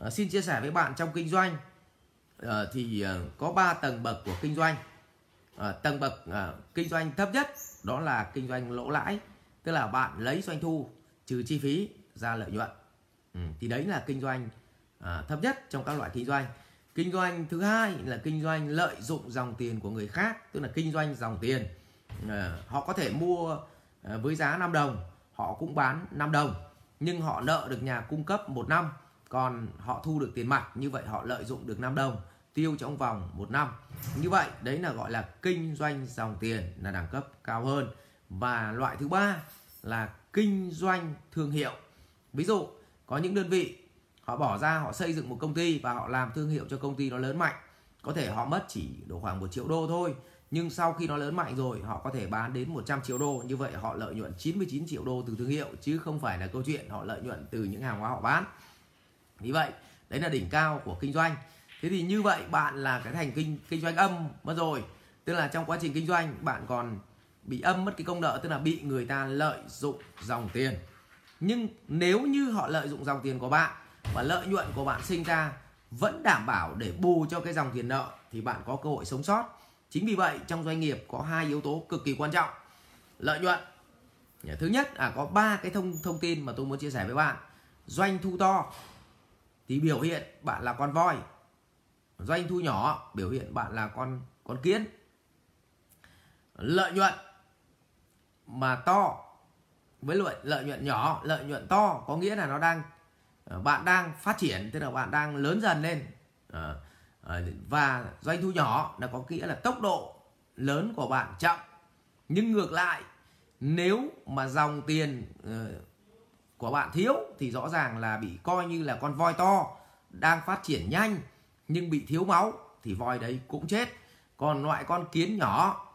à, xin chia sẻ với bạn trong kinh doanh. À, thì à, có 3 tầng bậc của kinh doanh. À, tầng bậc à, kinh doanh thấp nhất đó là kinh doanh lỗ lãi tức là bạn lấy doanh thu trừ chi phí ra lợi nhuận. Ừ, thì đấy là kinh doanh à, thấp nhất trong các loại kinh doanh. Kinh doanh thứ hai là kinh doanh lợi dụng dòng tiền của người khác tức là kinh doanh dòng tiền. À, họ có thể mua à, với giá 5 đồng họ cũng bán 5 đồng nhưng họ nợ được nhà cung cấp một năm còn họ thu được tiền mặt, như vậy họ lợi dụng được 5 đồng tiêu trong vòng một năm. Như vậy, đấy là gọi là kinh doanh dòng tiền là đẳng cấp cao hơn. Và loại thứ ba là kinh doanh thương hiệu. Ví dụ, có những đơn vị, họ bỏ ra, họ xây dựng một công ty và họ làm thương hiệu cho công ty nó lớn mạnh. Có thể họ mất chỉ độ khoảng một triệu đô thôi, nhưng sau khi nó lớn mạnh rồi, họ có thể bán đến 100 triệu đô. Như vậy, họ lợi nhuận 99 triệu đô từ thương hiệu, chứ không phải là câu chuyện họ lợi nhuận từ những hàng hóa họ bán vì vậy, đấy là đỉnh cao của kinh doanh. Thế thì như vậy bạn là cái thành kinh kinh doanh âm mất rồi. Tức là trong quá trình kinh doanh, bạn còn bị âm mất cái công nợ, tức là bị người ta lợi dụng dòng tiền. Nhưng nếu như họ lợi dụng dòng tiền của bạn và lợi nhuận của bạn sinh ra vẫn đảm bảo để bù cho cái dòng tiền nợ, thì bạn có cơ hội sống sót. Chính vì vậy, trong doanh nghiệp có hai yếu tố cực kỳ quan trọng. Lợi nhuận. Thứ nhất là có ba cái thông thông tin mà tôi muốn chia sẻ với bạn. Doanh thu to thì biểu hiện bạn là con voi. Doanh thu nhỏ, biểu hiện bạn là con con kiến. Lợi nhuận mà to, với lợi lợi nhuận nhỏ, lợi nhuận to, có nghĩa là nó đang ờ, bạn đang phát triển, tức là bạn đang lớn dần lên. Ờ, ờ, và doanh thu nhỏ là có nghĩa là tốc độ lớn của bạn chậm. Nhưng ngược lại, nếu mà dòng tiền của bạn thiếu thì rõ ràng là bị coi như là con voi to, đang phát triển nhanh nhưng bị thiếu máu thì voi đấy cũng chết. Còn loại con kiến nhỏ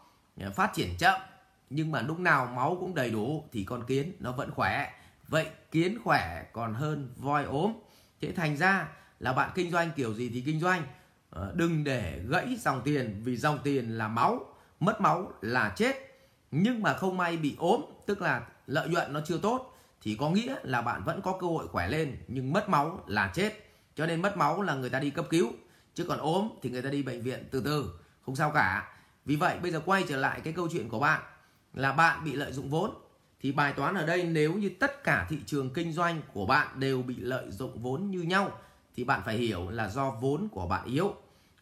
ờ, phát triển chậm nhưng mà lúc nào máu cũng đầy đủ thì con kiến nó vẫn khỏe. Vậy kiến khỏe còn hơn voi ốm. Thế thành ra là bạn kinh doanh kiểu gì thì kinh doanh. Ờ, đừng để gãy dòng tiền vì dòng tiền là máu, mất máu là chết. Nhưng mà không may bị ốm, tức là lợi nhuận nó chưa tốt thì có nghĩa là bạn vẫn có cơ hội khỏe lên, nhưng mất máu là chết. Cho nên mất máu là người ta đi cấp cứu, chứ còn ốm thì người ta đi bệnh viện từ từ. Không sao cả. Vì vậy, bây giờ quay trở lại cái câu chuyện của bạn, là bạn bị lợi dụng vốn. Thì bài toán ở đây, nếu như tất cả thị trường kinh doanh của bạn đều bị lợi dụng vốn như nhau, thì bạn phải hiểu là do vốn của bạn yếu.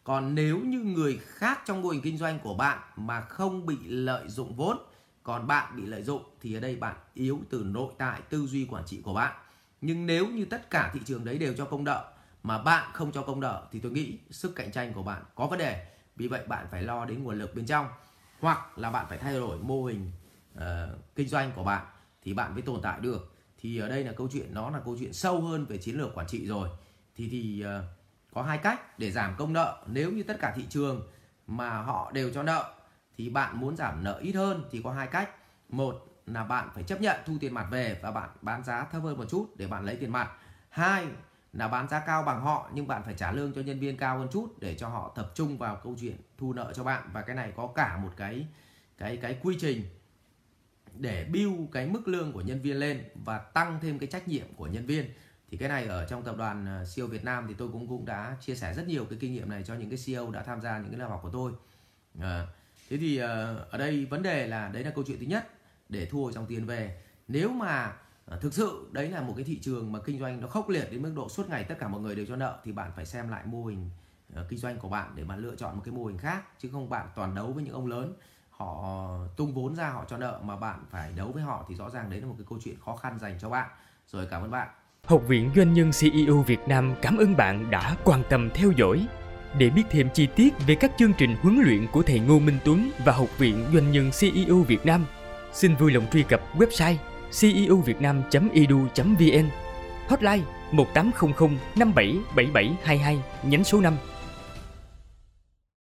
Còn nếu như người khác trong mô hình kinh doanh của bạn mà không bị lợi dụng vốn còn bạn bị lợi dụng thì ở đây bạn yếu từ nội tại tư duy quản trị của bạn. Nhưng nếu như tất cả thị trường đấy đều cho công nợ mà bạn không cho công nợ thì tôi nghĩ sức cạnh tranh của bạn có vấn đề. Vì vậy bạn phải lo đến nguồn lực bên trong. Hoặc là bạn phải thay đổi mô hình uh, kinh doanh của bạn thì bạn mới tồn tại được. Thì ở đây là câu chuyện nó là câu chuyện sâu hơn về chiến lược quản trị rồi. Thì thì uh, có hai cách để giảm công nợ. Nếu như tất cả thị trường mà họ đều cho nợ thì bạn muốn giảm nợ ít hơn thì có hai cách. Một là bạn phải chấp nhận thu tiền mặt về và bạn bán giá thấp hơn một chút để bạn lấy tiền mặt. Hai là bán giá cao bằng họ nhưng bạn phải trả lương cho nhân viên cao hơn chút để cho họ tập trung vào câu chuyện thu nợ cho bạn. Và cái này có cả một cái cái cái quy trình để build cái mức lương của nhân viên lên và tăng thêm cái trách nhiệm của nhân viên. Thì cái này ở trong tập đoàn ờ, CEO Việt Nam thì tôi cũng cũng đã chia sẻ rất nhiều cái kinh nghiệm này cho những cái CEO đã tham gia những cái lớp học của tôi. À, thế thì ờ, ở đây vấn đề là đấy là câu chuyện thứ nhất để thu hồi dòng tiền về. Nếu mà ờ, thực sự đấy là một cái thị trường mà kinh doanh nó khốc liệt đến mức độ suốt ngày tất cả mọi người đều cho nợ, thì bạn phải xem lại mô hình ờ, kinh doanh của bạn để bạn lựa chọn một cái mô hình khác, chứ không bạn toàn đấu với những ông lớn. Họ tung vốn ra họ cho nợ mà bạn phải đấu với họ thì rõ ràng đấy là một cái câu chuyện khó khăn dành cho bạn. Rồi cảm ơn bạn. Học viện Doanh nhân CEO Việt Nam cảm ơn bạn đã quan tâm theo dõi. Để biết thêm chi tiết về các chương trình huấn luyện của thầy Ngô Minh Tuấn và Học viện Doanh nhân CEO Việt Nam, xin vui lòng truy cập website ceovietnam.edu.vn Hotline 1800 577722 nhánh số 5